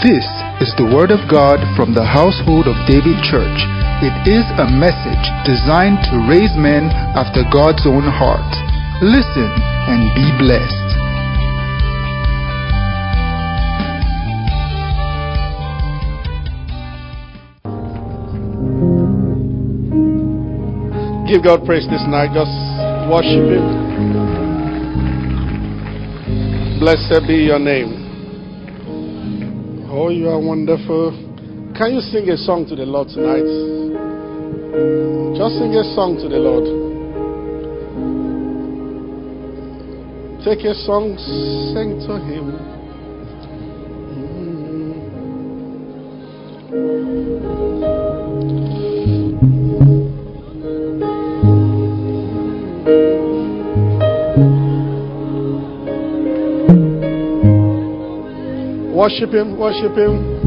This is the Word of God from the household of David Church. It is a message designed to raise men after God's own heart. Listen and be blessed. Give God praise this night. Just worship Him. Blessed be your name. Oh, you are wonderful. Can you sing a song to the Lord tonight? Just sing a song to the Lord. Take a song, sing to Him. Worship Him, worship Him.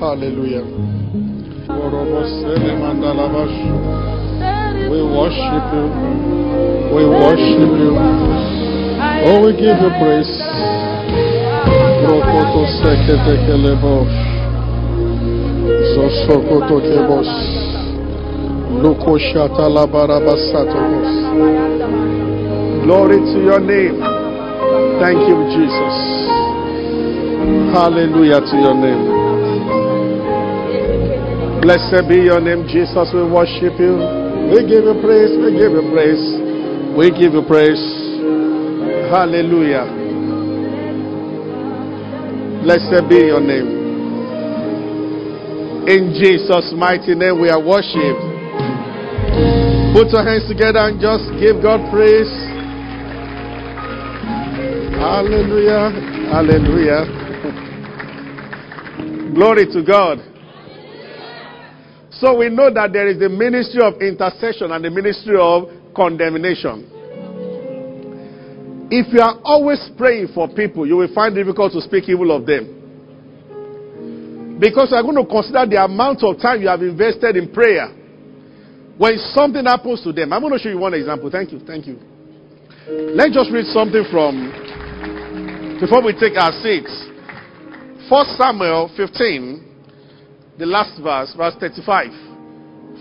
Hallelujah. We worship you. We worship you. Oh, we give you praise. Sekete. Zosokoto kebos. Shata. Glory to your name. Thank you, Jesus. Hallelujah to your name. Blessed be your name, Jesus. We worship you. We give you praise. We give you praise. We give you praise. Hallelujah. Blessed be your name. In Jesus' mighty name, we are worshipped. Put your hands together and just give God praise. Hallelujah. Hallelujah. Glory to God. So we know that there is the ministry of intercession and the ministry of condemnation. If you are always praying for people, you will find it difficult to speak evil of them. Because you are going to consider the amount of time you have invested in prayer. When something happens to them, I'm going to show you one example. Thank you. Thank you. Let's just read something from, before we take our seats. 1 Samuel 15, the last verse, verse 35.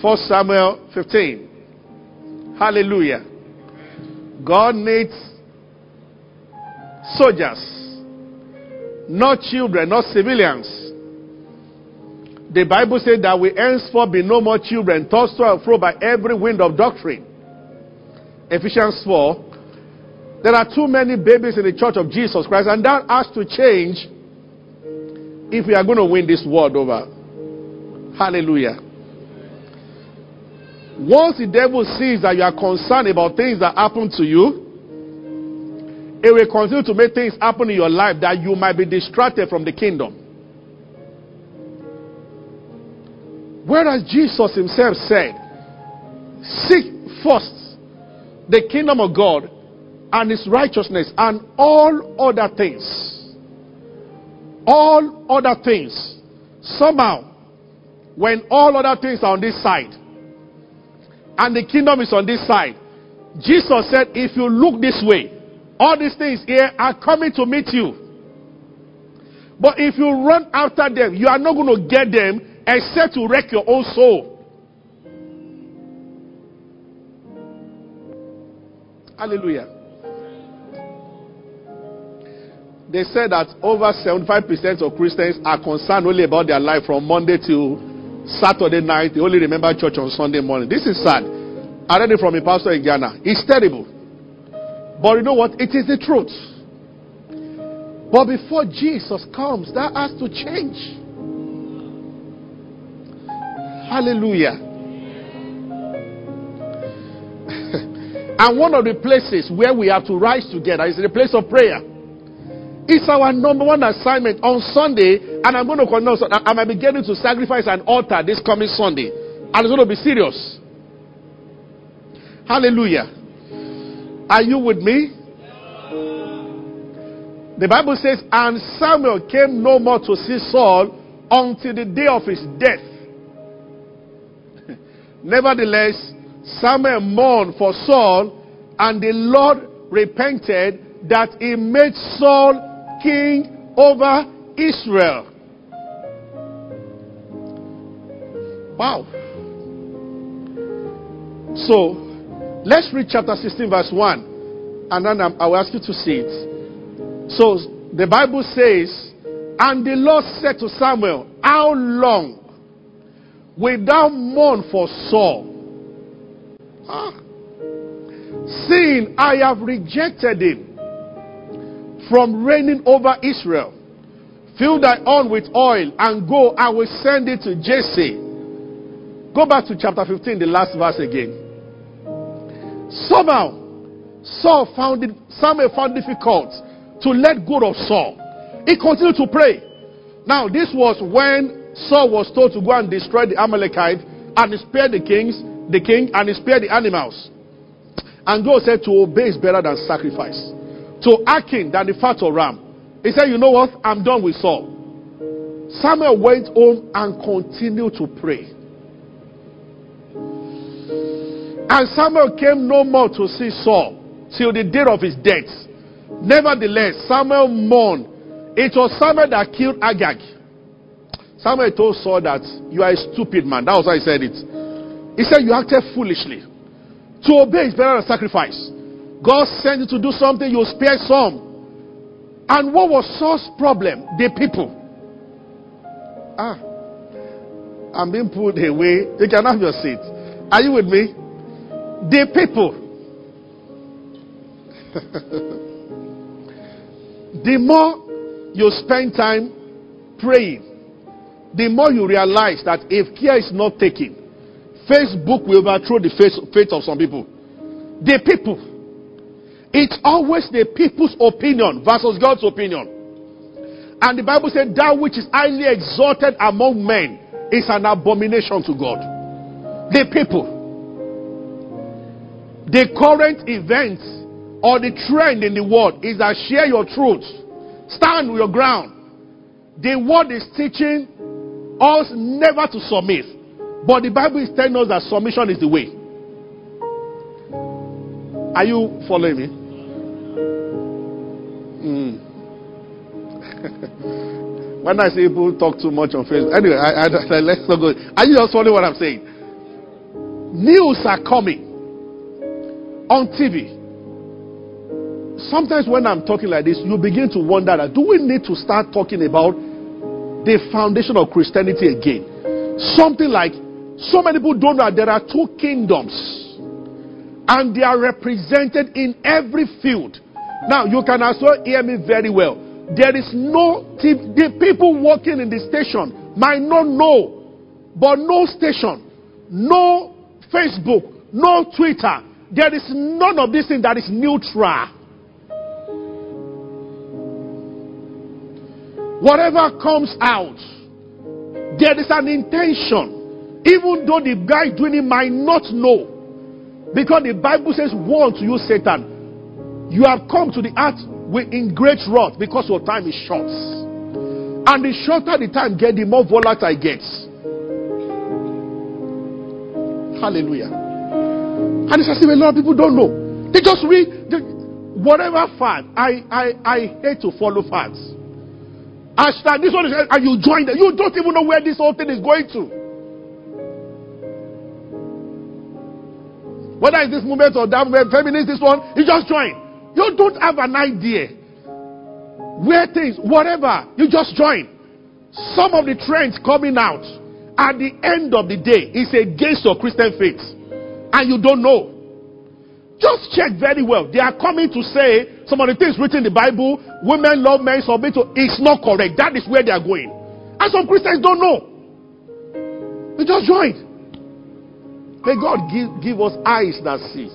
1 Samuel 15. Hallelujah. God needs soldiers, not children, not civilians. The Bible said that we henceforth be no more children, tossed to and fro by every wind of doctrine. Ephesians 4. There are too many babies in the church of Jesus Christ, and that has to change if we are going to win this world over. Hallelujah. Once the devil sees that you are concerned about things that happen to you, it will continue to make things happen in your life that you might be distracted from the kingdom. Whereas Jesus himself said, Seek first the kingdom of God and his righteousness, and all other things, all other things, somehow, when all other things are on this side, and the kingdom is on this side, Jesus said, If you look this way, all these things here are coming to meet you. But if you run after them, you are not going to get them except to wreck your own soul. Hallelujah. They said that over 75% of Christians are concerned only about their life from Monday till Saturday night. They only remember church on Sunday morning. This is sad. I read it from a pastor in Ghana. It's terrible. But you know what? It is the truth. But before Jesus comes, that has to change. Hallelujah. and one of the places where we have to rise together is the place of prayer. It's our number one assignment on Sunday, and I'm going to announce I might be getting to sacrifice an altar this coming Sunday, and it's going to be serious. Hallelujah. Are you with me? The Bible says, And Samuel came no more to see Saul until the day of his death. Nevertheless, Samuel mourned for Saul, and the Lord repented that he made Saul king over Israel. Wow. So, let's read chapter 16, verse 1, and then I will ask you to see it. So, the Bible says, And the Lord said to Samuel, How long will thou mourn for Saul? Ah. Seeing I have rejected him from reigning over Israel. Fill thy horn with oil and go. I will send it to Jesse. Go back to chapter 15, the last verse again. Somehow, Saul found it, Samuel found difficult to let go of Saul. He continued to pray. Now, this was when Saul was told to go and destroy the Amalekite, and spare the kings, the king, and spare the animals. And God said to obey is better than sacrifice to Akin than the fat of ram. He said, You know what? I'm done with Saul. Samuel went home and continued to pray. And Samuel came no more to see Saul till the day of his death. Nevertheless, Samuel mourned. It was Samuel that killed Agag. Samuel told Saul that you are a stupid man. That was how he said it. He said, You acted foolishly. To obey is better than sacrifice. God sent you to do something, you spare some. And what was Saul's problem? The people. Ah. I'm being pulled away. You can have your seat. Are you with me? The people. the more you spend time praying, the more you realize that if care is not taken, Facebook will overthrow the faith of some people. The people. It's always the people's opinion versus God's opinion. And the Bible said, That which is highly exalted among men is an abomination to God. The people. The current events or the trend in the world is that share your truth, stand your ground. The world is teaching us never to submit. But the Bible is telling us that submission is the way. Are you following me? Mm. when I say people talk too much on Facebook, anyway, I, I, let's not go. Are you just following what I'm saying? News are coming on TV. Sometimes when I'm talking like this, you begin to wonder that do we need to start talking about the foundation of Christianity again? Something like so many people don't know there are two kingdoms and they are represented in every field. Now, you can also hear me very well. There is no, the people working in the station might not know, but no station, no Facebook, no Twitter, there is none of this thing that is neutral. Whatever comes out, there is an intention. Even though the guy doing it might not know. Because the Bible says, Woe to you, Satan. You have come to the earth with, in great wrath because your time is short. And the shorter the time gets, the more volatile it gets. Hallelujah. And it's as if a lot of people don't know. They just read the, whatever fad. I, I, I hate to follow fads. Hashtag this one is, and you join them. You don't even know where this whole thing is going to. Whether it's this movement or that movement, feminist, this one, you just join. You don't have an idea where things, whatever, you just join. Some of the trends coming out at the end of the day is against your Christian faith, and you don't know. Just check very well. They are coming to say some of the things written in the Bible, women love men, submit to, it's not correct. That is where they are going. And some Christians don't know. They just joined. May God give, give us eyes that see.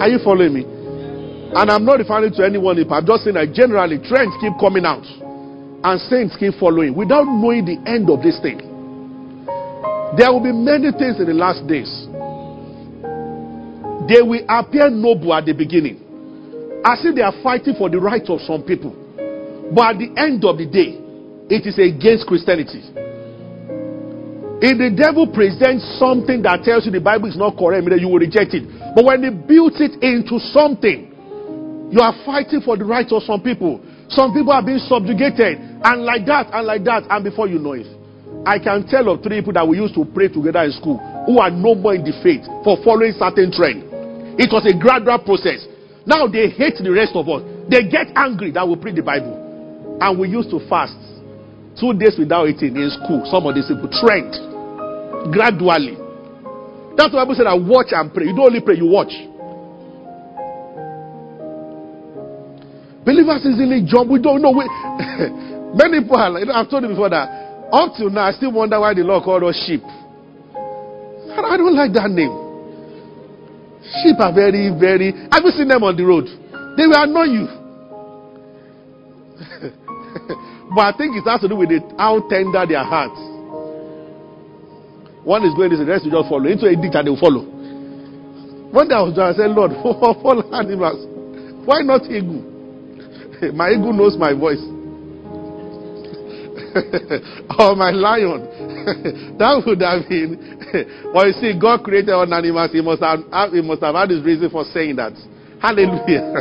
Are you following me? And I'm not referring to anyone, I'm just saying that generally trends keep coming out and saints keep following without knowing the end of this thing. There will be many things in the last days they will appear noble at the beginning, as if they are fighting for the rights of some people. But at the end of the day, it is against Christianity. If the devil presents something that tells you the Bible is not correct, then you will reject it. But when he builds it into something, you are fighting for the rights of some people. Some people are being subjugated, and like that, and like that, and before you know it. I can tell of three people that we used to pray together in school who are no more in the faith for following certain trend. It was a gradual process. Now they hate the rest of us. They get angry that we preach the Bible. And we used to fast two days without eating in school. Some of these people trend gradually. That's why Bible said, I watch and pray. You don't only pray, you watch. Believers easily jump. We don't know. We, many people are like, I've told you before that up till now, I still wonder why the Lord called us sheep. I don't like that name. Sheep are very, very. Have you seen them on the road? They will annoy you. but I think it has to do with it, how tender their hearts. One is going this, the rest will just follow. Into a ditch and they will follow. One day I was done, I said, Lord, follow animals. Why not eagle? my eagle knows my voice. or my lion. that would have been. well, you see, God created all animals. He must have, he must have had his reason for saying that. Hallelujah.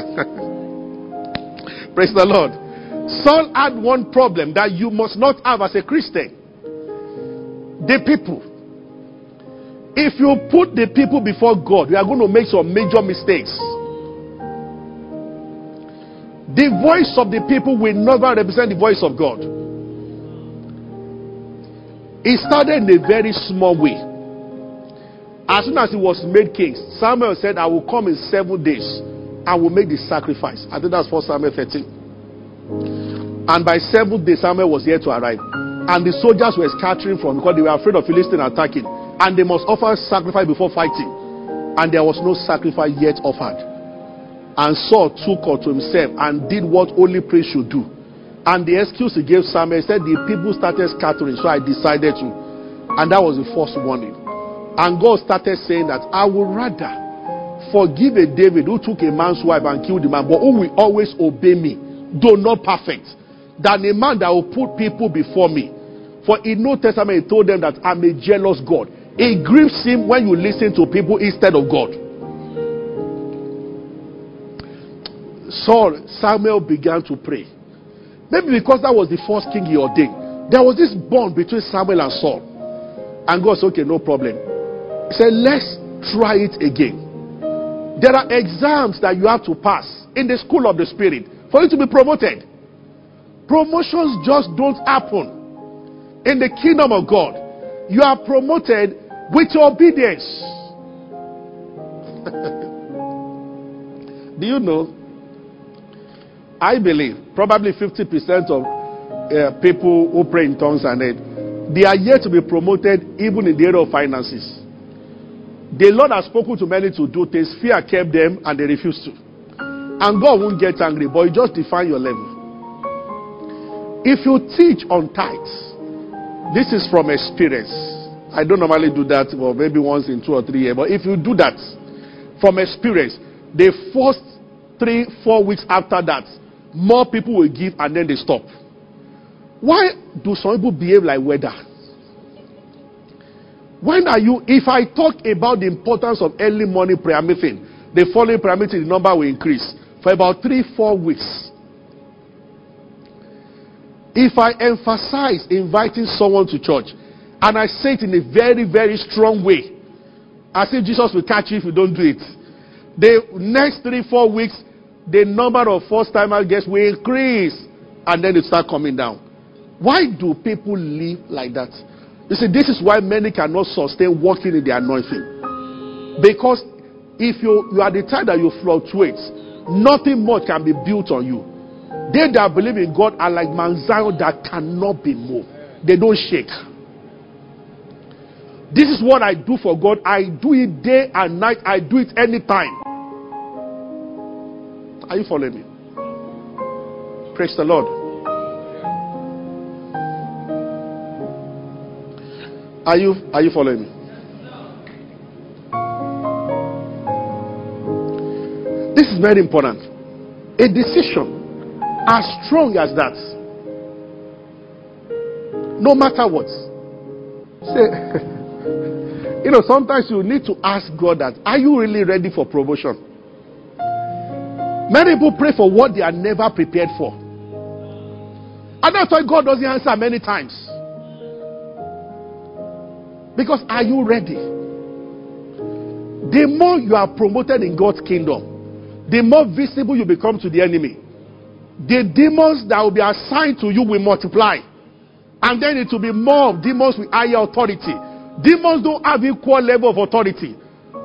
Praise the Lord. Saul had one problem that you must not have as a Christian. The people. If you put the people before God, you are going to make some major mistakes. The voice of the people will never represent the voice of God. It started in a very small way. As soon as he was made king, Samuel said, I will come in seven days and will make the sacrifice. I think that's 1 Samuel 13. And by seven days, Samuel was yet to arrive. And the soldiers were scattering from because they were afraid of Philistine attacking. And they must offer sacrifice before fighting. And there was no sacrifice yet offered. And Saul took unto himself and did what only priest should do and the excuse he gave Samuel said the people started scattering, so I decided to. And that was the first warning. And God started saying that I would rather forgive a David who took a man's wife and killed the man, but who will always obey me, though not perfect, than a man that will put people before me. For in No Testament, he told them that I'm a jealous God. It grieves him when you listen to people instead of God. Saul, Samuel began to pray. Maybe because that was the first king he ordained. There was this bond between Samuel and Saul. And God said, okay, no problem. He said, let's try it again. There are exams that you have to pass in the school of the Spirit for you to be promoted. Promotions just don't happen. In the kingdom of God, you are promoted with your obedience. Do you know I believe probably 50% of uh, people who pray in tongues and it, they are yet to be promoted even in the area of finances. The Lord has spoken to many to do things. Fear kept them and they refused to. And God won't get angry, but you just define your level. If you teach on tithes, this is from experience. I don't normally do that, well, maybe once in two or three years, but if you do that from experience, the first three, four weeks after that, more people will give and then they stop. Why do some people behave like weather? When are you, if I talk about the importance of early morning prayer meeting, the following prayer meeting, the number will increase for about three, four weeks. If I emphasize inviting someone to church, and I say it in a very, very strong way, as if Jesus will catch you if you don't do it, the next three, four weeks, the number of first timer guests will increase and then it start coming down. Why do people live like that? You see, this is why many cannot sustain walking in the anointing. Because if you, you are the type that you fluctuate, nothing much can be built on you. They that believe in God are like Mount Zion that cannot be moved. They don't shake. This is what I do for God. I do it day and night. I do it anytime. Are you following me? Praise the Lord. Are you are you following me? This is very important. A decision as strong as that, no matter what. Say You know, sometimes you need to ask God that, are you really ready for promotion? Many people pray for what they are never prepared for. And that's why God doesn't answer many times. Because are you ready? The more you are promoted in God's kingdom, the more visible you become to the enemy. The demons that will be assigned to you will multiply. And then it will be more demons with higher authority Demons don't have equal level of authority.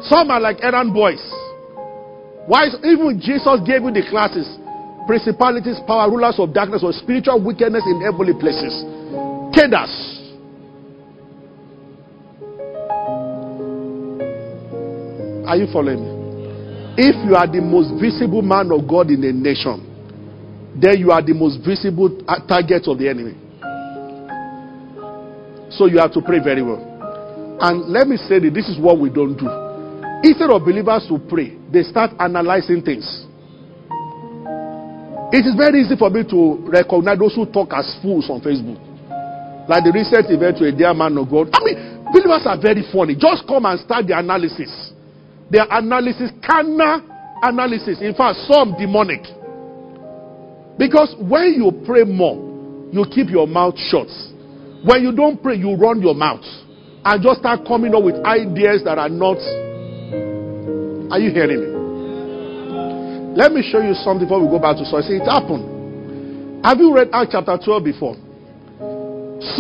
Some are like errand boys. Why? Even Jesus gave you the classes principalities, power, rulers of darkness, or spiritual wickedness in heavenly places. Kedas. Are you following me? If you are the most visible man of God in a nation, then you are the most visible target of the enemy. So you have to pray very well. And let me say that this is what we don't do. Instead of believers to pray, they start analyzing things. It is very easy for me to recognize those who talk as fools on Facebook. Like the recent event to a dear man of God. I mean, believers are very funny. Just come and start the analysis. Their analysis, carnal analysis. In fact, some demonic. Because when you pray more, you keep your mouth shut. When you don't pray, you run your mouth and just start coming up with ideas that are not. Are you hearing me? Let me show you something before we go back to so I say it happened. Have you read Acts chapter 12 before?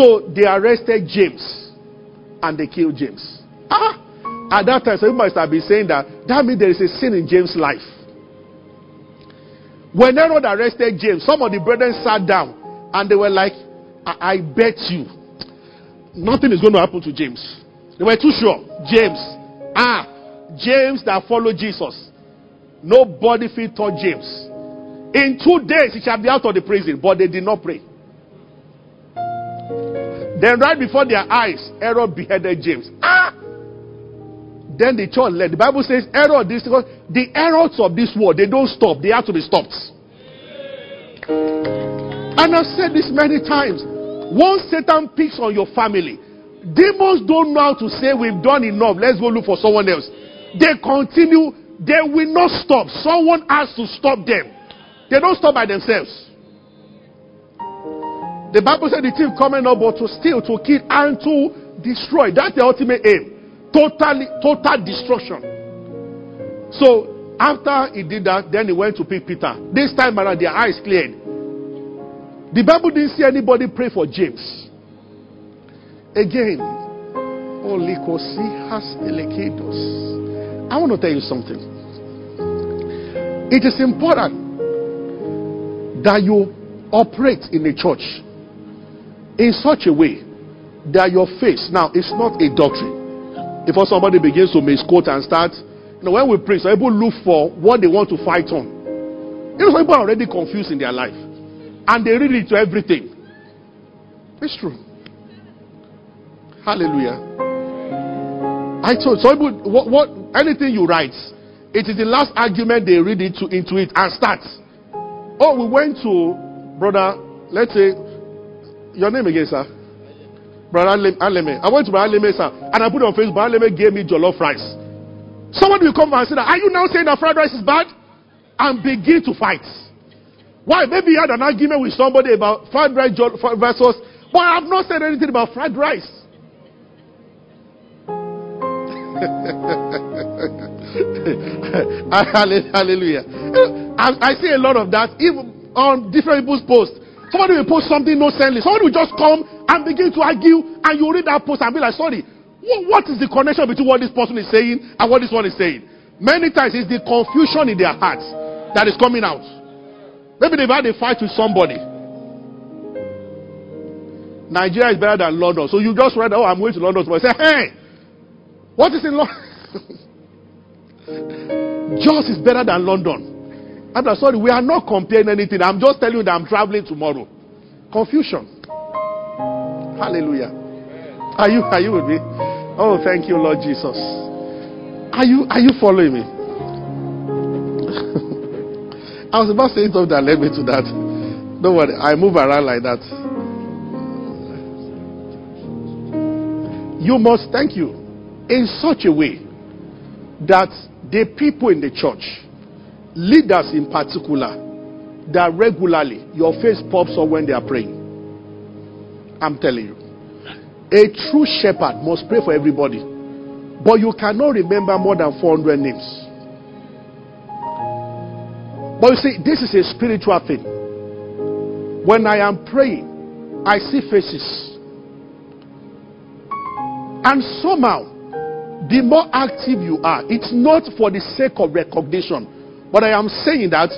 So they arrested James and they killed James. Ah! At that time, some must have been saying that that means there is a sin in James' life. When Herod arrested James, some of the brethren sat down and they were like, I, I bet you nothing is going to happen to James. They were too sure. James. Ah, James that followed Jesus. Nobody fit touch James. In two days he shall be out of the prison, but they did not pray. Then, right before their eyes, Herod beheaded James. Ah! Then the church led. The Bible says, Herod, this the errors of this world, they don't stop. They have to be stopped. And I've said this many times. Once Satan picks on your family, demons don't know how to say, We've done enough, let's go look for someone else. They continue, they will not stop. Someone has to stop them. They don't stop by themselves. The Bible said the thief coming up but to steal, to kill, and to destroy. That's the ultimate aim. Totally, total destruction. So after he did that, then he went to pick Peter. This time around, their eyes cleared. The Bible didn't see anybody pray for James. Again, only because he has I want to tell you something. It is important that you operate in a church in such a way that your face now is not a doctrine. Before somebody begins to misquote and start, you know, when we pray, some people look for what they want to fight on. You know, some people are already confused in their life and they read it to everything. It's true. Hallelujah. I told so what, what anything you write, it is the last argument they read it to, into it and start. Oh, we went to brother, let's say your name again, sir. Brother Aleme. I went to Brother Aleme, sir, and I put on Facebook, Brother Aleme gave me jollof rice. Someone will come and say, Are you now saying that fried rice is bad? And begin to fight. Why? Maybe you had an argument with somebody about fried rice versus, but I have not said anything about fried rice. Hallelujah. I, I see a lot of that even on different people's posts. Somebody will post something no sense. Somebody will just come and begin to argue, and you read that post and be like, sorry, what is the connection between what this person is saying and what this one is saying? Many times it's the confusion in their hearts that is coming out. Maybe they've had a fight with somebody. Nigeria is better than London. So you just read, oh, I'm going to London. So I say, hey, what is in London? Jos is better than London. I'm sorry, we are not comparing anything. I'm just telling you that I'm traveling tomorrow. Confusion. Hallelujah. Are you are you with me? Oh, thank you, Lord Jesus. Are you are you following me? I was about saying something that led me to that. Don't worry, I move around like that. You must thank you in such a way that the people in the church, leaders in particular, that regularly your face pops up when they are praying. I'm telling you. A true shepherd must pray for everybody. But you cannot remember more than 400 names. But you see, this is a spiritual thing. When I am praying, I see faces. And somehow, the more active you are, it's not for the sake of recognition. But I am saying that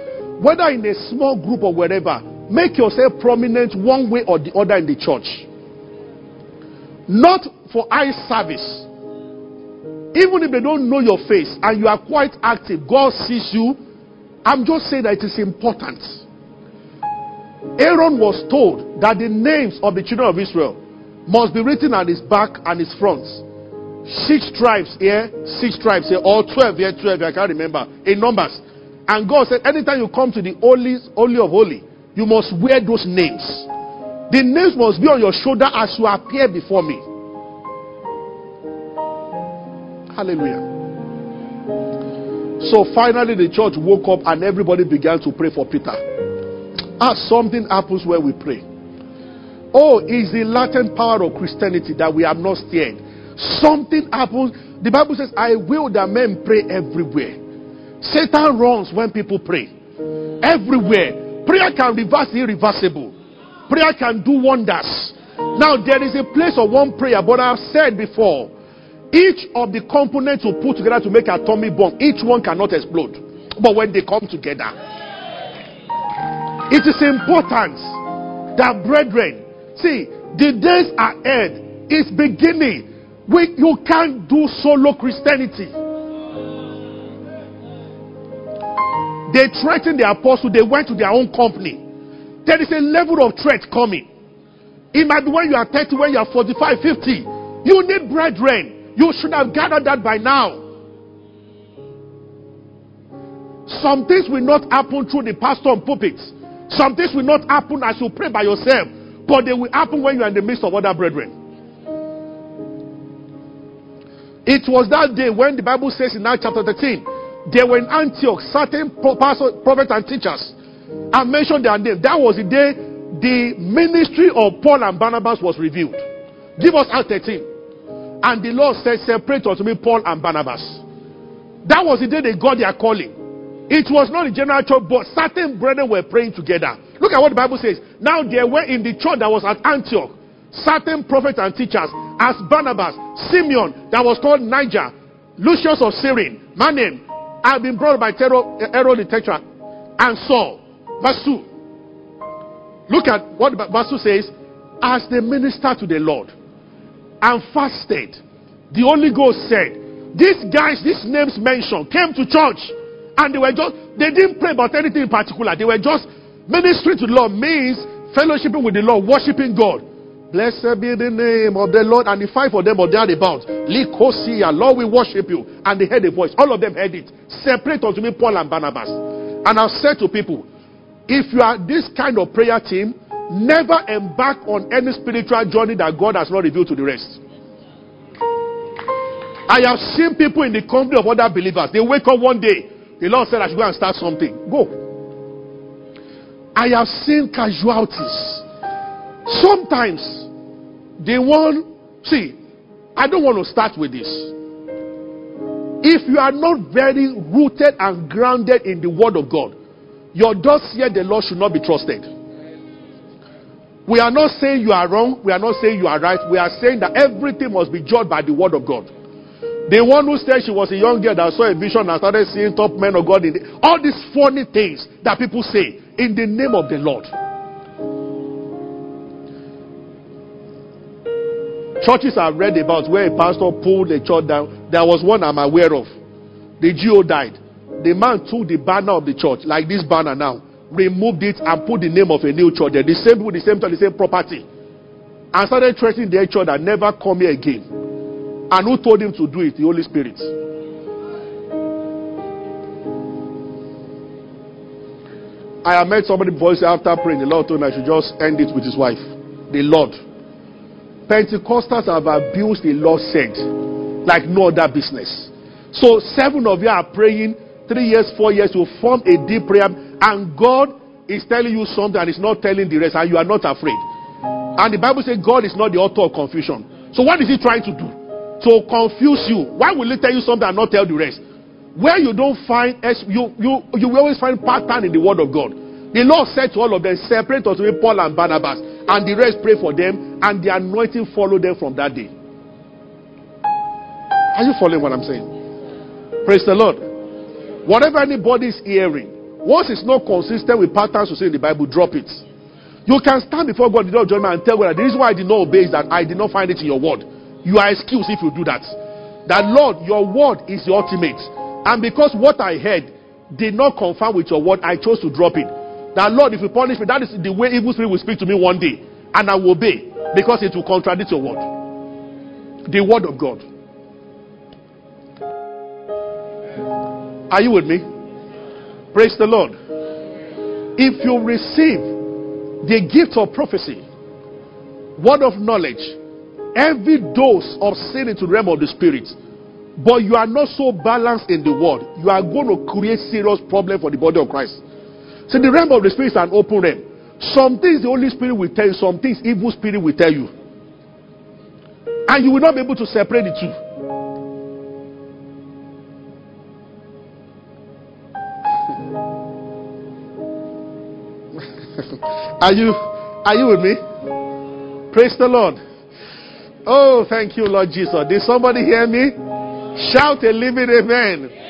whether in a small group or wherever, make yourself prominent one way or the other in the church. Not for eye service. Even if they don't know your face and you are quite active, God sees you. I'm just saying that it is important. Aaron was told that the names of the children of Israel must be written on his back and his front. Six tribes here, six tribes here, or 12 here, 12 here, I can't remember, in numbers. And God said, anytime you come to the holy, holy of holy, you must wear those names. The names must be on your shoulder as you appear before me. Hallelujah. So finally, the church woke up and everybody began to pray for Peter. As something happens when we pray. Oh, is the latent power of Christianity that we have not steered. Something happens. The Bible says, I will that men pray everywhere. Satan runs when people pray. Everywhere. Prayer can reverse the irreversible. Prayer can do wonders. Now, there is a place of one prayer, but I've said before, each of the components you put together to make an atomic bomb, each one cannot explode. But when they come together, it is important that, brethren, See, the days are ahead is beginning. We, you can't do solo Christianity. They threatened the apostle, they went to their own company. There is a level of threat coming. It might be when you are 30, when you are 45, 50. You need brethren. You should have gathered that by now. Some things will not happen through the pastor and pulpits. Some things will not happen as you pray by yourself. But they will happen when you are in the midst of other brethren. It was that day when the Bible says in Acts chapter 13, there were in Antioch certain prophets and teachers. I mentioned their name. That was the day the ministry of Paul and Barnabas was revealed. Give us Acts 13. And the Lord said, Separate unto me Paul and Barnabas. That was the day they got their calling. It was not the general church, but certain brethren were praying together. Look at what the Bible says. Now there were in the church that was at Antioch certain prophets and teachers, as Barnabas, Simeon, that was called Niger, Lucius of Cyrene, Manaen, have been brought by Herod the Tetrarch, and Saul. Verse 2. Look at what verse 2 says. As they ministered to the Lord and fasted, the Holy Ghost said, These guys, these names mentioned, came to church and they were just, they didn't pray about anything in particular. They were just Ministry to the Lord means fellowshipping with the Lord, worshiping God. Blessed be the name of the Lord. And the five of them are there about. Likosia, Lord, we worship you. And they heard a voice. All of them heard it. Separate unto me Paul and Barnabas. And I've said to people, if you are this kind of prayer team, never embark on any spiritual journey that God has not revealed to the rest. I have seen people in the company of other believers. They wake up one day. The Lord said, I should go and start something. Go. I have seen casualties. Sometimes they one, see, I don't want to start with this. If you are not very rooted and grounded in the Word of God, your dossier, the Lord, should not be trusted. We are not saying you are wrong. We are not saying you are right. We are saying that everything must be judged by the Word of God. The one who said she was a young girl that saw a vision and started seeing top men of God in the, all these funny things that people say in the name of the Lord. Churches I've read about where a pastor pulled a church down. There was one I'm aware of. The GO died. The man took the banner of the church, like this banner now, removed it and put the name of a new church there. The same with the same church, the same property. And started threatening their church that never come here again. And who told him to do it? The Holy Spirit. I have met somebody voice after praying. The Lord told me I should just end it with his wife. The Lord. Pentecostals have abused the Lord said like no other business. So seven of you are praying three years, four years, you form a deep prayer, and God is telling you something and is not telling the rest, and you are not afraid. And the Bible says God is not the author of confusion. So what is he trying to do? To confuse you. Why will he tell you something and not tell the rest? Where you don't find you you you will always find pattern in the word of God. The Lord said to all of them, separate with Paul and Barnabas, and the rest pray for them, and the anointing follow them from that day. Are you following what I'm saying? Praise the Lord. Whatever anybody is hearing, once it's not consistent with patterns to say in the Bible, drop it. You can stand before God, the judgment, and tell God the reason why I did not obey is that I did not find it in your word. You are excused if you do that. That Lord, your word is the ultimate. And because what I heard did not confirm with your word, I chose to drop it. That Lord, if you punish me, that is the way evil spirit will speak to me one day. And I will obey. Because it will contradict your word. The word of God. Are you with me? Praise the Lord. If you receive the gift of prophecy, word of knowledge, every dose of sin into the realm of the spirit, but you are not so balanced in the word, you are going to create serious problem for the body of Christ. So the realm of the spirit is an open realm. Some things the Holy Spirit will tell you, some things evil spirit will tell you. And you will not be able to separate the two. are you are you with me? Praise the Lord. Oh, thank you, Lord Jesus. Did somebody hear me? Shout a living amen.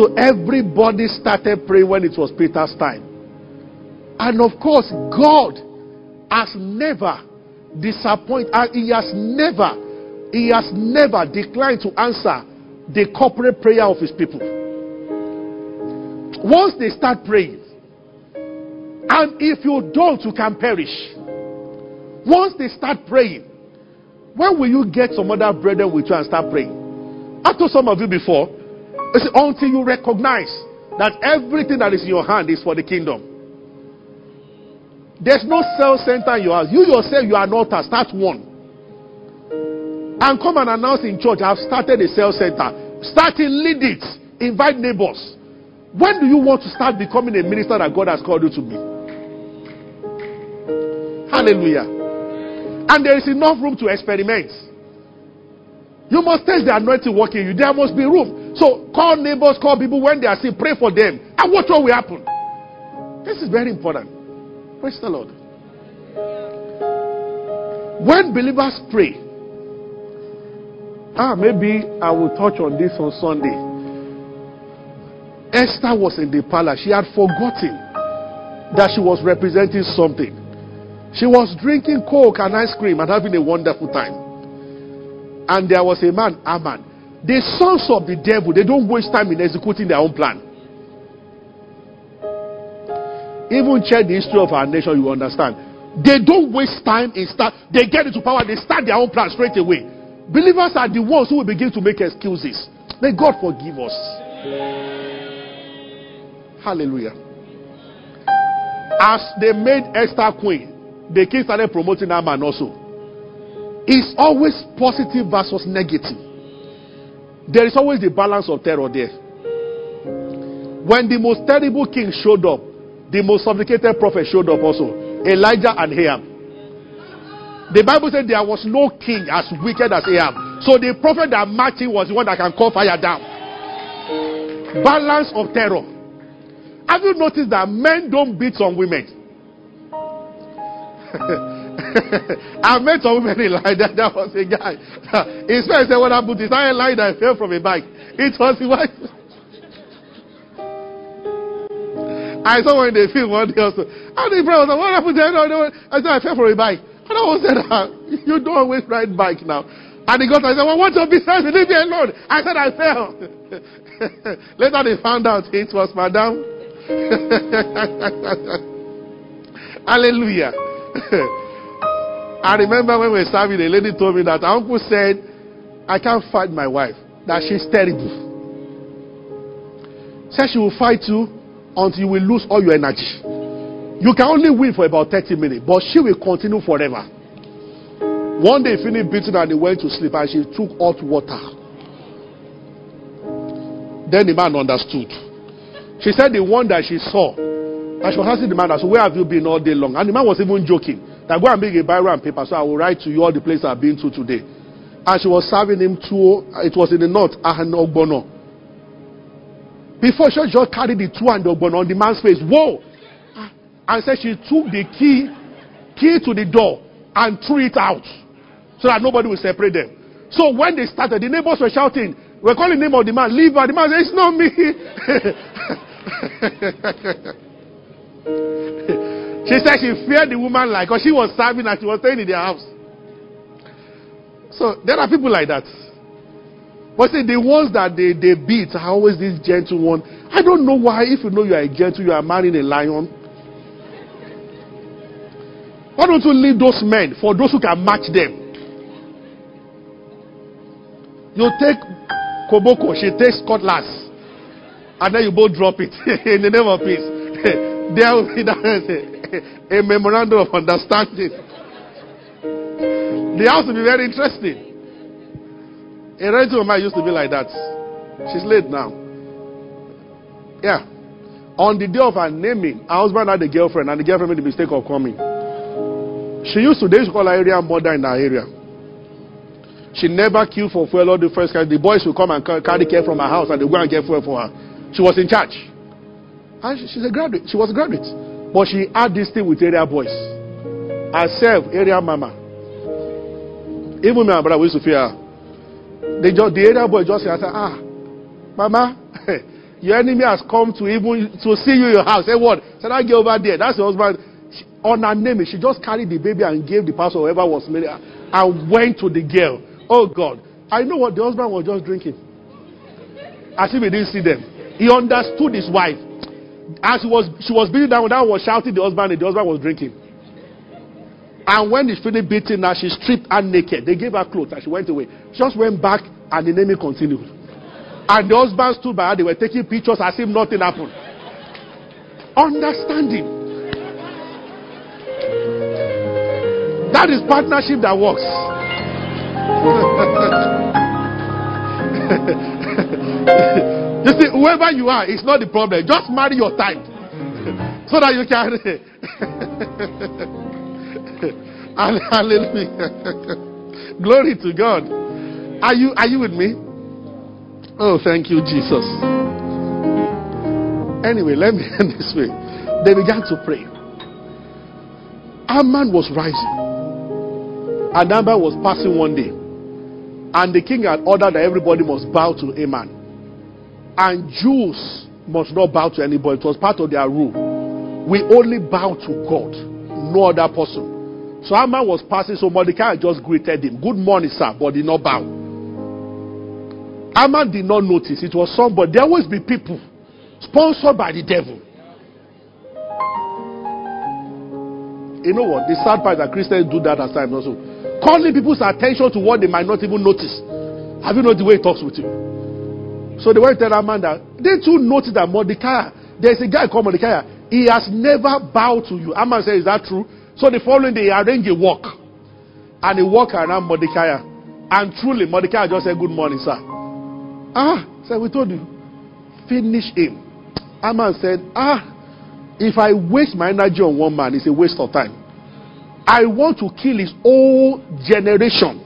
So everybody started praying when it was Peter's time. And of course, God has never disappointed, he has never, he has never declined to answer the corporate prayer of his people. Once they start praying, and if you don't, you can perish. Once they start praying, when will you get some other brethren with you and start praying? I told some of you before, it's until you recognize that everything that is in your hand is for the kingdom. There's no cell center in your house. You yourself, you are not a start one. And come and announce in church, I've started a cell center. Start in lead it. Invite neighbors. When do you want to start becoming a minister that God has called you to be? Hallelujah. And there is enough room to experiment. You must test the anointing working you. There must be room. So call neighbors, call people when they are sick, pray for them. And watch what will happen. This is very important. Praise the Lord. When believers pray, ah, maybe I will touch on this on Sunday. Esther was in the palace. She had forgotten that she was representing something. She was drinking coke and ice cream and having a wonderful time. And there was a man, Aman. The sons of the devil, they don't waste time in executing their own plan. Even check the history of our nation, you understand. They don't waste time in start. They get into power, they start their own plan straight away. Believers are the ones who will begin to make excuses. May God forgive us. Hallelujah. As they made Esther queen, the king started promoting Aman also. It's always positive versus negative. There is always the balance of terror there. When the most terrible king showed up, the most sophisticated prophet showed up also Elijah and Ahab. The Bible said there was no king as wicked as Ahab. So the prophet that matched was the one that can call fire down. Balance of terror. Have you noticed that men don't beat on women? I met a woman in line that, that was a guy. His friend said, What happened? He started lying that I fell from a bike. It was his wife. I saw when they film one day also. And the friend was like, What happened? I said, I fell from a bike. And I was said, ah, You don't always ride bike now. And he got I said, Well, what's your business? Leave me alone. I said, I fell. Later they found out it was Madame. Hallelujah. I remember when we were serving, the lady told me that her uncle said, I can't fight my wife, that she's terrible. Said she will fight you until you will lose all your energy. You can only win for about 30 minutes, but she will continue forever. One day, finished beating and he went to sleep and she took hot water. Then the man understood. She said the one that she saw, and she was asking the man, so where have you been all day long? And the man was even joking. That go and make a biro and paper so I will write to you all the places I've been to today. And she was serving him tuwo, it was in the north, and Ogbono. Before she just carried the tuwo and Ogbono on the man's face. Whoa! And said she took the key, key to the door and threw it out so that nobody will separate them. So when they started, the neighbors were shouting, we're calling the name of the man, leave her. The man said, It's not me. she said she feared the woman like because she was serving and she was staying in their house. So there are people like that. But see, the ones that they, they beat are always this gentle one. I don't know why, if you know you are a gentle, you are marrying a lion. Why don't you leave those men for those who can match them? You take Koboko, she takes cutlass, and then you both drop it in the name of peace. there will be that, a memorandum of understanding. The house will be very interesting. A relative of mine used to be like that. She's late now. Yeah. On the day of her naming, her husband had a girlfriend, and the girlfriend made the mistake of coming. She used to, they used to call her area mother in her area. She never queued for fuel all the first car. The boys will come and carry care from her house and they go and get fuel for her. She was in charge. And she's a graduate. She was a graduate. But she had this thing with area boys. Herself, area mama. Even my brother, we used fear. They just, the area boy just said, ah, mama, your enemy has come to even to see you in your house. Say what? Said I get over there. That's your husband. She, on her name, she just carried the baby and gave the pastor whoever was married and went to the girl. Oh God. I know what the husband was just drinking. As if he didn't see them. He understood his wife. As she was, she was beating down, that was shouting the husband, and the husband was drinking. And when he finished beating her, she stripped her naked. They gave her clothes and she went away. She just went back and the naming continued. And the husband stood by her. They were taking pictures as if nothing happened. Understanding. That is partnership that works. you see, whoever you are, it's not the problem. Just marry your type so that you can. Hallelujah. Glory to God. Are you are you with me? Oh, thank you, Jesus. Anyway, let me end this way. They began to pray. Haman was rising. And Haman was passing one day. And the king had ordered that everybody must bow to Haman. And Jews must not bow to anybody. It was part of their rule. We only bow to God, no other person. So Haman was passing, so Mordecai just greeted him. Good morning, sir, but did not bow. Haman did not notice. It was somebody. There always be people sponsored by the devil. You know what? The sad part that Christians do that at times also calling people's attention to what they might not even notice. Have you noticed the way he talks with you? So they went tell man that they too noticed that Mordecai, there's a guy called Mordecai, he has never bowed to you. Haman said, Is that true? So the following day, he arranged a walk. And he walked around Mordecai. And truly, Mordecai just said, Good morning, sir. Ah, said, We told you. Finish him. Haman said, Ah, if I waste my energy on one man, it's a waste of time. I want to kill his whole generation,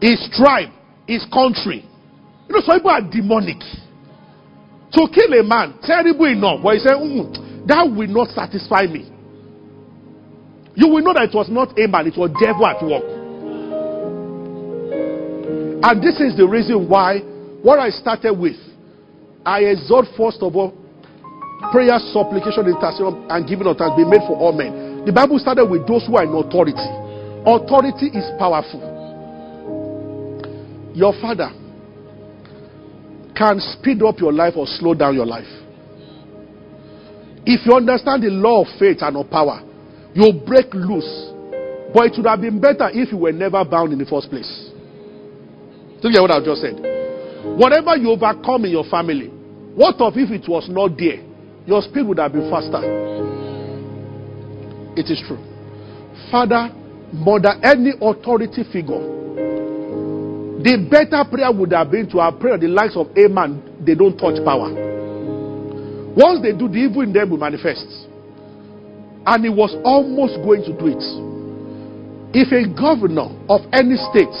his tribe, his country. You know, some people are demonic. To kill a man, terrible enough, but he said, mm, that will not satisfy me. you will know that it was not a man, it was devil at work. And this is the reason why what I started with, I exhort first of all prayer, supplication, intercession, and giving of thanks be made for all men. The Bible started with those who are in authority. Authority is powerful. Your father can speed up your life or slow down your life. If you understand the law of faith and of power, you'll break loose. But it would have been better if you were never bound in the first place. Do you hear what I've just said? Whatever you overcome in your family, what of if it was not there? Your speed would have been faster. It is true. Father, mother, any authority figure, the better prayer would have been to have prayed the likes of a man, they don't touch power. Once they do, the evil in them will manifest. And he was almost going to do it. If a governor of any state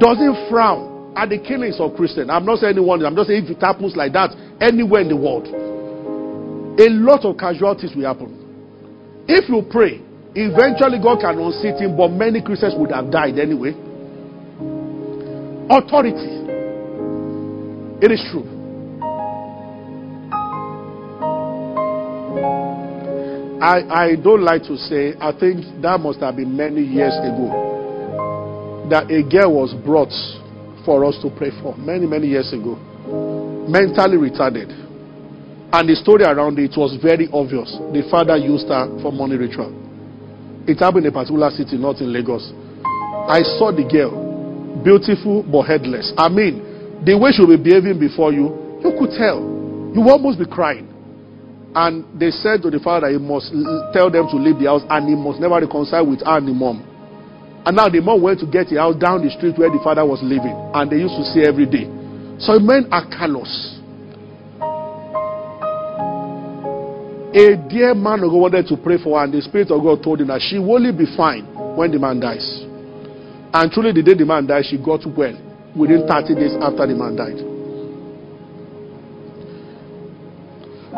doesn't frown at the killings of Christians, I'm not saying anyone, I'm just saying if it happens like that anywhere in the world, a lot of casualties will happen. If you pray, eventually God can unseat him, but many Christians would have died anyway. Authority. It is true. I, I don't like to say, I think that must have been many years ago that a girl was brought for us to pray for. Many, many years ago. Mentally retarded. And the story around it was very obvious. The father used her for money ritual. It happened in a particular city, not in Lagos. I saw the girl, beautiful but headless. I mean, the way she will be behaving before you, you could tell. You almost be crying. And they said to the father he must tell them to leave the house and he must never reconcile with her and the mom. And now the mom went to get the house down the street where the father was living. And they used to see every day. So men are callous. A dear man of God wanted to pray for her, and the Spirit of God told him that she will only be fine when the man dies. And truly, the day the man died, she got well within 30 days after the man died.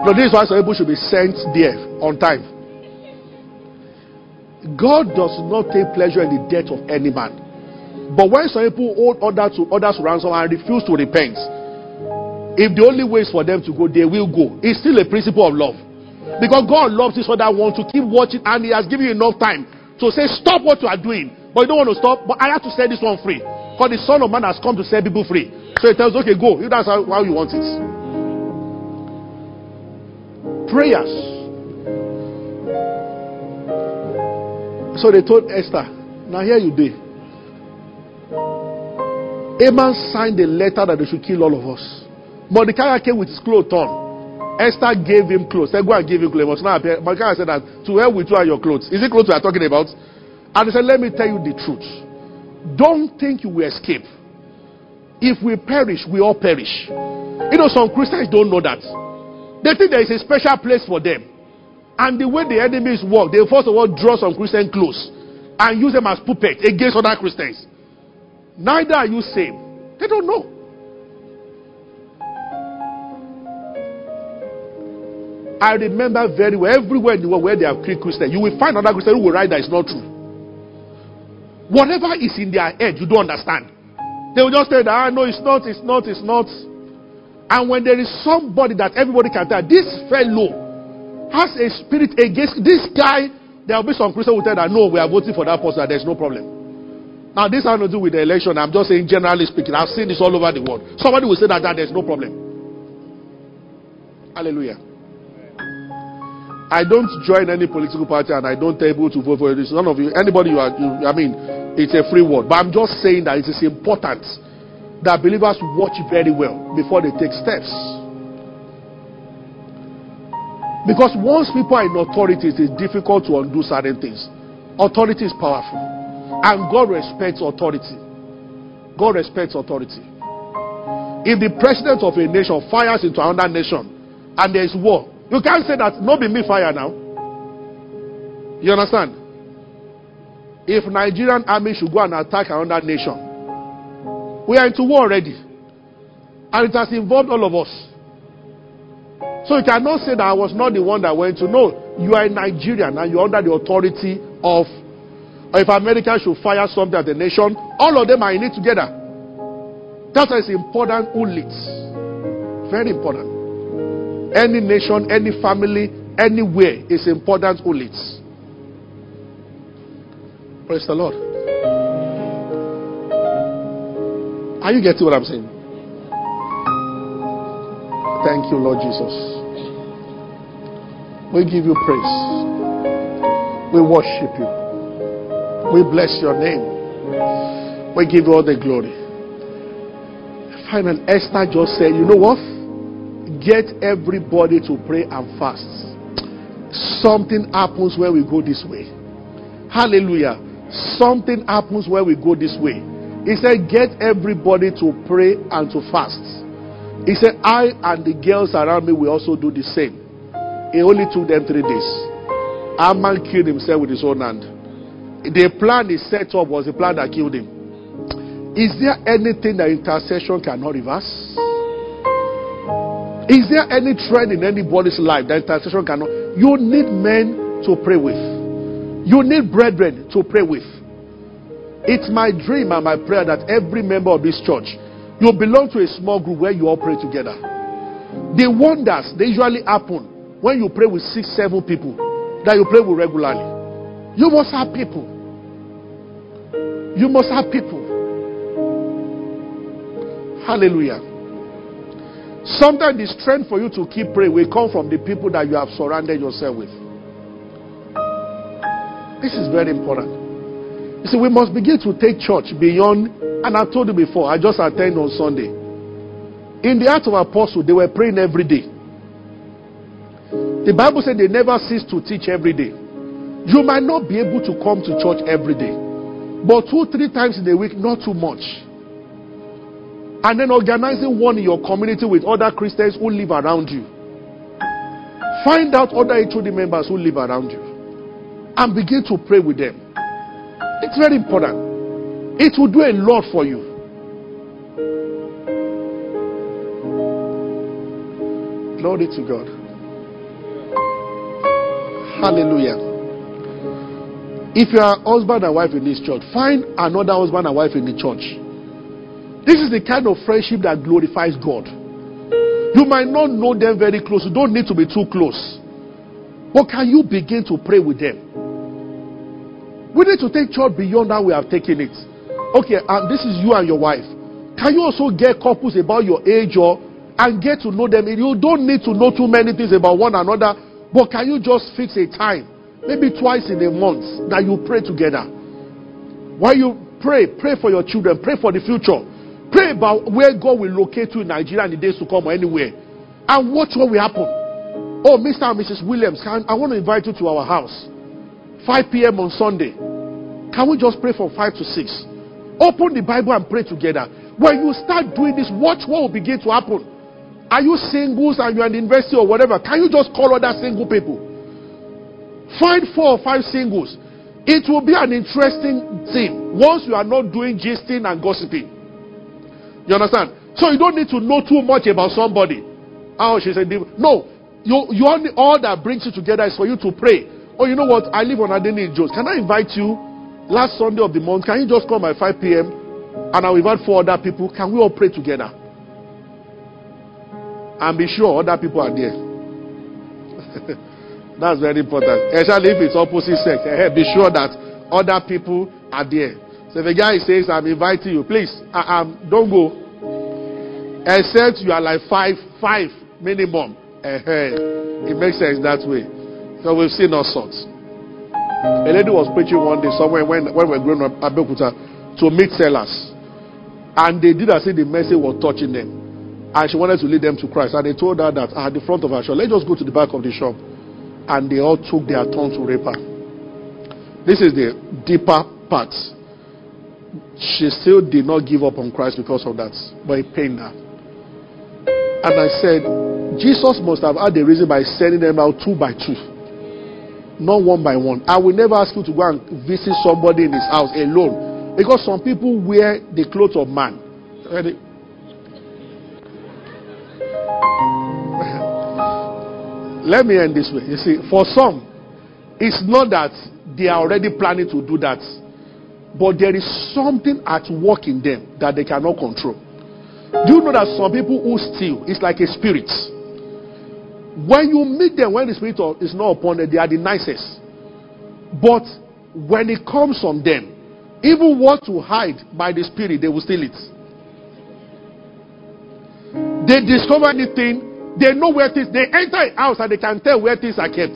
No, this is why some people should be sent there on time. God does not take pleasure in the death of any man. But when some people hold others to others ransom and refuse to repent, if the only way is for them to go, they will go. It's still a principle of love. Because God loves this other one to keep watching and He has given you enough time to say, Stop what you are doing. But you don't want to stop. But I have to set this one free. Because the Son of Man has come to set people free. So He tells, Okay, go. If that's how, how you want it prayers. So they told Esther, Now here you be. Haman signed a letter that they should kill all of us. Mordecai came with his clothes on. Esther gave him clothes. Said, Go and give him clothes. Mordecai said that to hell with you and your clothes. Is it clothes we are talking about? And he said, Let me tell you the truth. Don't think you will escape. If we perish, we all perish. You know, some Christians don't know that. They think there is a special place for them. And the way the enemies work, they first of all draw some Christian clothes and use them as puppets against other Christians. Neither are you saved. They don't know. I remember very well, everywhere in the world where they have Christians, you will find another Christian who will write that it's not true. Whatever is in their head, you don't understand. They will just say that, ah, no, it's not, it's not, it's not. And when there is somebody that everybody can tell, this fellow has a spirit against this guy, there will be some Christian who tell that, no, we are voting for that person, there's no problem. Now, this has nothing to do with the election. I'm just saying, generally speaking, I've seen this all over the world. Somebody will say that, that there's no problem. Hallelujah. I don't join any political party and I don't people to vote for this. None of you, anybody you are, you, I mean, it's a free word. But I'm just saying that it is important that believers watch very well before they take steps. Because once people are in authority, it is difficult to undo certain things. Authority is powerful. And God respects authority. God respects authority. If the president of a nation fires into another nation and there is war, you can't say that, not be me fire now. You understand? If Nigerian army should go and attack another nation, we are into war already. And it has involved all of us. So you cannot say that I was not the one that went to. No. you are a Nigerian and you're under the authority of, if America should fire something at the nation, all of them are in it together. That's important who leads. Very important. Any nation, any family, anywhere, it's important who leads. Praise the Lord. Are you getting what I'm saying? Thank you, Lord Jesus. We give you praise. We worship you. We bless your name. We give you all the glory. Finally, Esther just said, You know what? Get everybody to pray and fast. Something happens when we go this way. Hallelujah. Something happens when we go this way. He said, Get everybody to pray and to fast. He said, I and the girls around me will also do the same. It only took them three days. Haman killed himself with his own hand. The plan he set up was the plan that killed him. Is there anything that intercession cannot reverse? Is there any trend in anybody's life that intercession cannot? You need men to pray with. You need brethren to pray with. It's my dream and my prayer that every member of this church, you belong to a small group where you all pray together. The wonders they usually happen when you pray with six, seven people that you pray with regularly. You must have people. You must have people. Hallelujah. Sometimes the strength for you to keep praying will come from the people that you have surrounded yourself with. This is very important. You see, we must begin to take church beyond, and I told you before, I just attended on Sunday. In the Acts of Apostles, they were praying every day. The Bible said they never cease to teach every day. You might not be able to come to church every day, but two, three times in a week, not too much. And then organizing one in your community with other Christians who live around you. Find out other HOD members who live around you and begin to pray with them. It's very important. It will do a lot for you. Glory to God. Hallelujah. If you are husband and wife in this church, find another husband and wife in the church. This is the kind of friendship that glorifies God. You might not know them very close. You don't need to be too close. But can you begin to pray with them? We need to take church beyond how we have taken it. Okay, and this is you and your wife. Can you also get couples about your age or and get to know them? You don't need to know too many things about one another but can you just fix a time, maybe twice in a month, that you pray together? While you pray, pray for your children, pray for the future. Pray about where God will locate you in Nigeria in the days to come or anywhere. And watch what will happen. Oh, Mr. and Mrs. Williams, can, I want to invite you to our house. 5 p.m. on Sunday. Can we just pray from 5 to 6? Open the Bible and pray together. When you start doing this, watch what will begin to happen. Are you singles and you're in the university or whatever? Can you just call other single people? Find four or five singles. It will be an interesting thing once you are not doing gisting and gossiping. You understand? So you don't need to know too much about somebody. Oh, she said, no. You, you only, all that brings you together is for you to pray. Oh, you know what? I live on Adeniyi Jones. Can I invite you last Sunday of the month? Can you just come by 5 p.m. and I'll invite four other people? Can we all pray together? and be sure other people are there. That's very important. Especially if it's opposite sex. Eh, be sure that other people are there. So if a guy says, I'm inviting you, please, um, don't go. Except you are like five, five minimum. Uh, it makes sense that way. So we've seen all sorts. A lady was preaching one day somewhere when, when we were growing up at Bekuta to meet sellers. And they did as if the message was touching them. And she wanted to lead them to Christ. And they told her that at the front of her shop, let's just go to the back of the shop. And they all took their turn to rape her. This is the deeper part. She still did not give up on Christ because of that, but it pained her. And I said, Jesus must have had a reason by sending them out two by two, not one by one. I will never ask you to go and visit somebody in his house alone because some people wear the clothes of man. Ready? let me end this way. You see, for some, it's not that they are already planning to do that, but there is something at work in them that they cannot control. Do you know that some people who steal is like a spirit? When you meet them, when the spirit is not upon them, they are the nicest. But when it comes on them, even what to hide by the spirit, they will steal it. They discover anything, they know where things, they enter a house and they can tell where things are kept.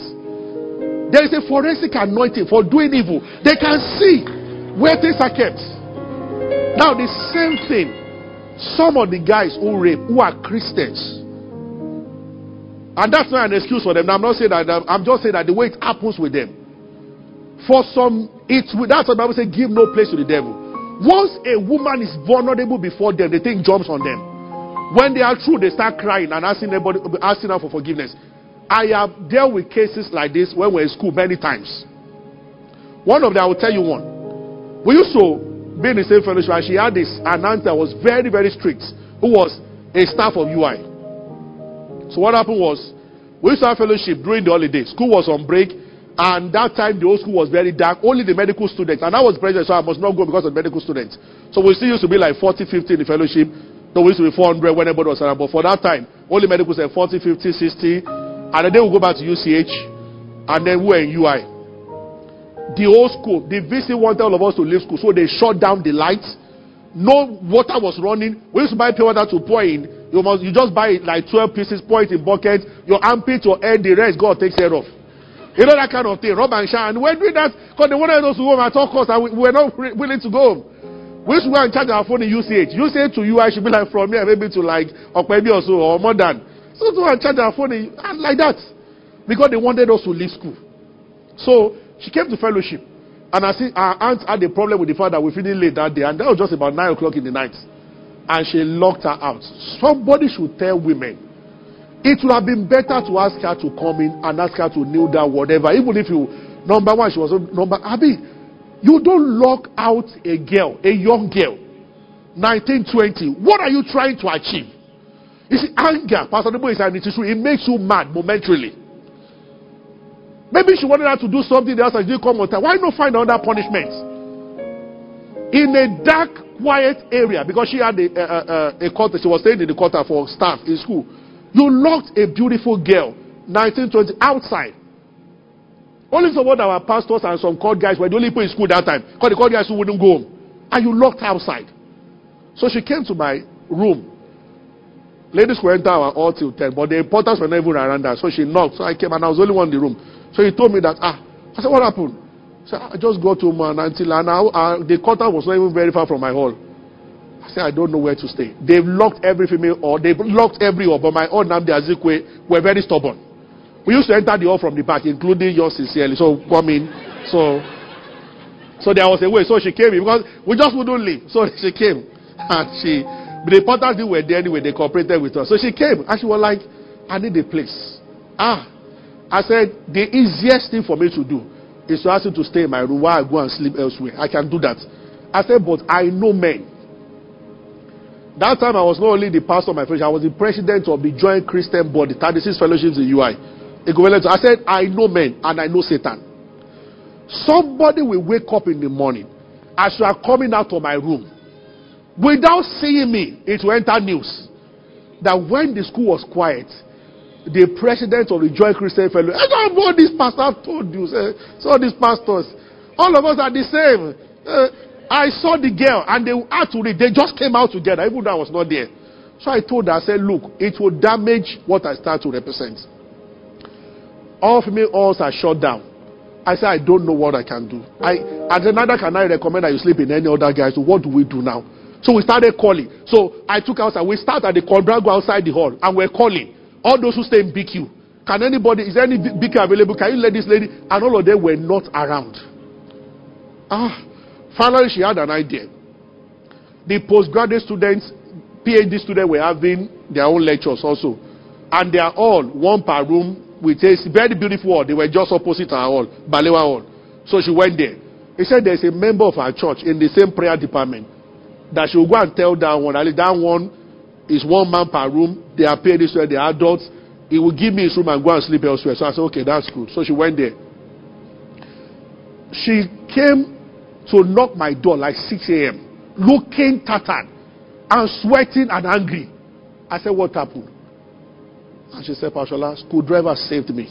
There is a forensic anointing for doing evil. They can see where things are kept. Now, the same thing, some of the guys who rape, who are Christians, and that's not an excuse for them. Now, I'm not saying that, I'm just saying that the way it happens with them. For some, it's that's what the Bible says, give no place to the devil. Once a woman is vulnerable before them, the thing jumps on them. When they are true, they start crying and asking everybody, asking her for forgiveness. I have dealt with cases like this when we were in school many times. One of them, I will tell you one. We used to be in the same fellowship, and she had this, an aunt that was very, very strict, who was a staff of UI. So what happened was, we used to have fellowship during the holiday. School was on break, and that time the old school was very dark. Only the medical students, and I was present, so I must not go because of medical students. So we still used to be like 40, 50 in the fellowship. So we used to be 400 when everybody was around. But for that time, only medical said 40, 50, 60. And then we go back to UCH, and then we were in UI. The old school, the VC wanted all of us to leave school, so they shut down the lights. No water was running. We used to buy pure water to pour in. You must you just buy like 12 pieces, pour it in buckets. Your armpit or air, the rest God takes care of. You know that kind of thing, rub and shine. And we're doing that because they wanted us to go home at all costs and we, we were not re- willing to go home. We used to go and charge our phone in UCH. You UCH to UI should be like from here, maybe to like Okpebi or so, or more than. So to go and charge our phone in, and like that. Because they wanted us to leave school. So she came to fellowship. And I see our aunt had a problem with the fact that we feeling late that day. And that was just about 9 o'clock in the night and she locked her out. Somebody should tell women. It would have been better to ask her to come in and ask her to kneel down, whatever. Even if you, number one, she was number. Abby, you don't lock out a girl, a young girl, 19, 20. What are you trying to achieve? You see, anger, Pastor Nebo is an issue. It makes you mad momentarily. Maybe she wanted her to do something else and didn't come on time. Why not find another punishment? In a dark quiet area because she had a, a, a, a quarter. She was staying in the quarter for staff in school. You locked a beautiful girl, 1920, outside. Only some of our pastors and some court guys were the only people in school that time because the court guys who wouldn't go home. And you locked outside. So she came to my room. Ladies were enter our all till 10, but the porters were never around her. So she knocked. So I came and I was the only one in the room. So he told me that, ah, I said, what happened? So I just got to my until and I, uh, the quarter was not even very far from my hall. I said, I don't know where to stay. They've locked every female or they've locked every hall, but my own Nnamdi Azikiwe were very stubborn. We used to enter the hall from the back, including yours sincerely. So come in. So so there was a way. So she came in because we just wouldn't leave. So she came and she the reporters didn't were there anyway, they cooperated with us. So she came and she was like, I need a place. Ah. I said, the easiest thing for me to do is to ask you to stay in my room while I go and sleep elsewhere. I can do that. I said, but I know men. That time I was not only the pastor of my fellowship, I was the president of the Joint Christian Body, 36 fellowships in UI. Equivalent I said, I know men and I know Satan. Somebody will wake up in the morning as you are coming out of my room. Without seeing me, it will enter news that when the school was quiet, the president of the Joy Christian Fellowship. I don't know what this pastor told you. So these pastors, all of us are the same. Uh, I saw the girl and they had to read. They just came out together, even though I was not there. So I told her, I said, look, it will damage what I start to represent. All female halls are shut down. I said, I don't know what I can do. I, as another, can I recommend that you sleep in any other guys? So what do we do now? So we started calling. So I took outside. We started at the quadrangle outside the hall and we're calling. All those who stay in BQ. Can anybody, is there any BQ available? Can you let this lady? And all of them were not around. Ah, finally she had an idea. The postgraduate students, PhD students were having their own lectures also. And they are all one per room with a very beautiful hall. They were just opposite our hall, Balewa Hall. So she went there. He said there's a member of our church in the same prayer department that she will go and tell that one. That one is one man per room. They are paid this way, they are adults. he will give me his room and go and sleep elsewhere. So I said, okay, that's good. So she went there. She came to knock my door like 6 a.m., looking tattered and sweating and angry. I said, What happened? And she said, Pastor, driver saved me.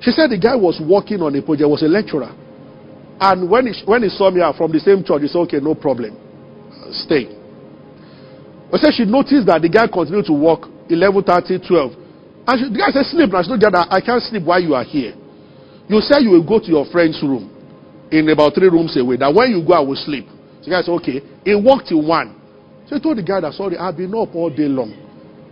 She said the guy was working on a project, was a lecturer. And when he, when he saw me out from the same church, he said, Okay, no problem. Stay. But said she noticed that the guy continued to work 11:30, 12. And she, the guy said, Sleep. And she I can't sleep while you are here. You said you will go to your friend's room in about three rooms away. That when you go, I will sleep. So the guy said, Okay. He walked till one. So he told the guy that sorry, I've been up all day long.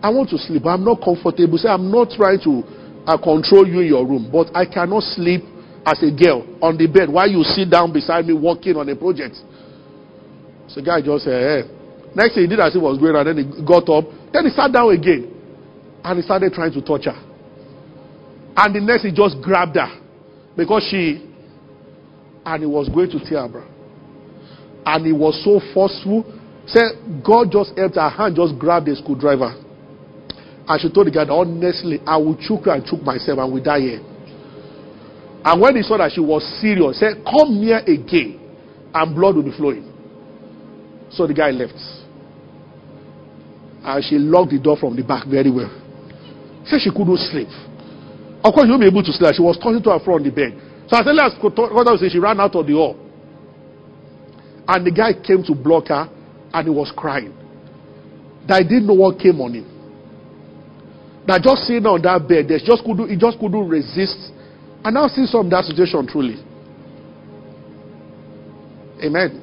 I want to sleep. I'm not comfortable. Say I'm not trying to uh, control you in your room, but I cannot sleep as a girl on the bed while you sit down beside me working on a project. So the guy just said, hey. Next thing he did as he was going and then he got up. Then he sat down again. And he started trying to touch her. And the next he just grabbed her. Because she and he was going to tear her. And he was so forceful. Said God just helped her hand, just grabbed the screwdriver. And she told the guy, honestly, I will choke her and choke myself and we die here. And when he saw that she was serious, said, Come here again, and blood will be flowing. So the guy left. And she locked the door from the back very well. Said she couldn't sleep. Of course, you'll be able to sleep. She was tossing to her front on the bed. So I said, Let's go. She ran out of the hall. And the guy came to block her, and he was crying. That I didn't know what came on him. That just sitting on that bed, just couldn't, he just couldn't resist and I've seen some of that situation truly. Amen.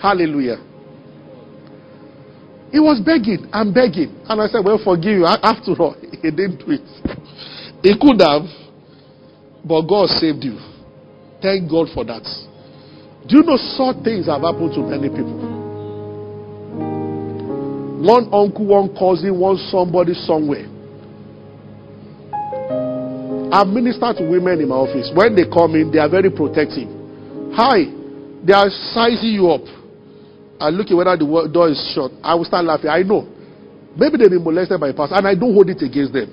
Hallelujah. He was begging and begging. And I said, Well, forgive you. After all, he didn't do it. He could have, but God saved you. Thank God for that. Do you know such things have happened to many people? One uncle, one cousin, one somebody somewhere I minister to women in my office. When they come in, they are very protective. Hi, they are sizing you up. I look at whether the door is shut. I will start laughing. I know. Maybe they've been molested by a pastor, and I don't hold it against them.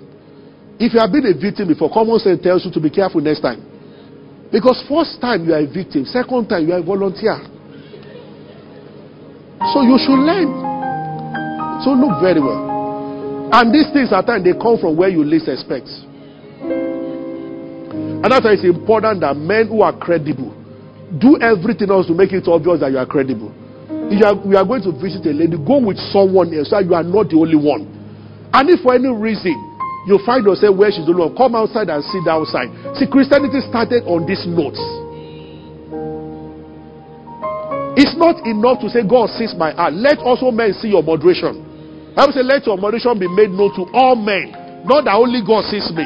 If you have been a victim before, common sense tells you to be careful next time. Because first time you are a victim, second time you are a volunteer. So you should learn. So look very well. And these things at times they come from where you least expect. And that's why it's important that men who are credible do everything else to make it obvious that you are credible. If you are, you are going to visit a lady, go with someone else so you are not the only one. And if for any reason you find yourself where she's the only one, come outside and sit outside. See, Christianity started on these notes. It's not enough to say God sees my heart. Let also men see your moderation. I would say, let your moderation be made known to all men, not that only God sees me.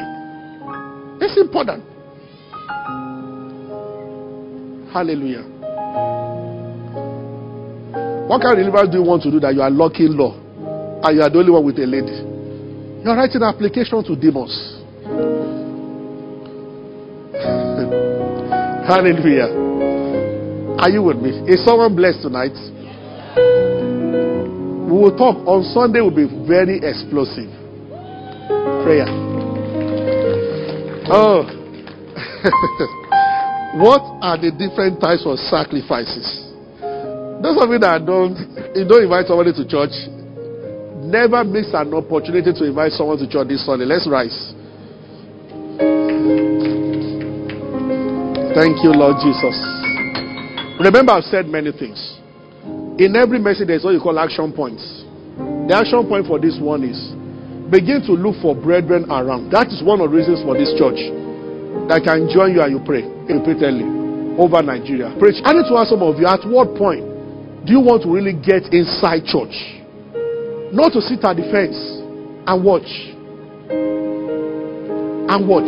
It's important. Hallelujah. What kind of deliverance do you want to do that you are locking law and you are the only one with a lady? You are writing application to demons. Hallelujah. Are you with me? Is someone blessed tonight? We will talk on Sunday will be very explosive. Prayer. Oh. What are the different types of sacrifices? Those of you that don't, you don't invite somebody to church, never miss an opportunity to invite someone to church this Sunday. Let's rise. Thank you, Lord Jesus. Remember, I've said many things. In every message, there's what you call action points. The action point for this one is begin to look for brethren around. That is one of the reasons for this church that can join you and you pray repeatedly over Nigeria. Preach. I need to ask some of you at what point do you want to really get inside church? Not to sit at the fence and watch. And watch.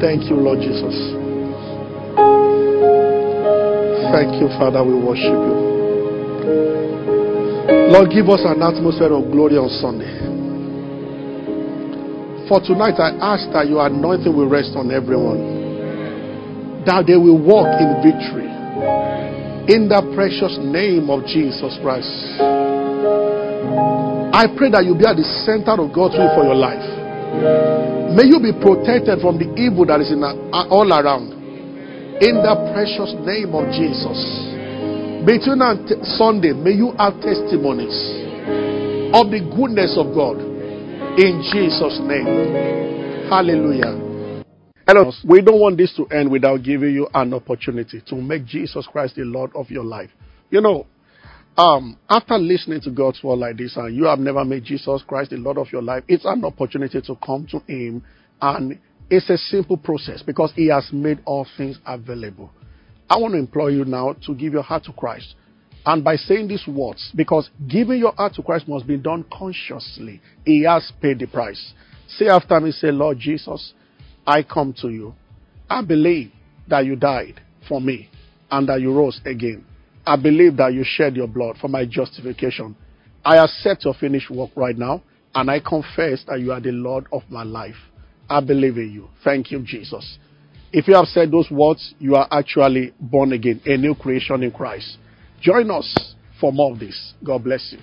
Thank you, Lord Jesus. Thank you, Father. We worship you. Lord, give us an atmosphere of glory on Sunday. For tonight, I ask that your anointing will rest on everyone. that they will walk in victory. In the precious name of Jesus Christ. I pray that you be at the center of God's will for your life. May you be protected from the evil that is in uh, all around. In the precious name of Jesus. Between Sunday, may you have testimonies of the goodness of God. In Jesus' name. Hallelujah. Hello. We don't want this to end without giving you an opportunity to make Jesus Christ the Lord of your life. You know, um, after listening to God's word like this and you have never made Jesus Christ the Lord of your life, it's an opportunity to come to Him and it's a simple process because He has made all things available. I want to implore you now to give your heart to Christ. And by saying these words, because giving your heart to Christ must be done consciously, He has paid the price. Say after me, say, Lord Jesus, I come to you. I believe that you died for me and that you rose again. I believe that you shed your blood for my justification. I accept your finished work right now and I confess that you are the Lord of my life. I believe in you. Thank you, Jesus. If you have said those words, you are actually born again, a new creation in Christ. Join us for more of this. God bless you.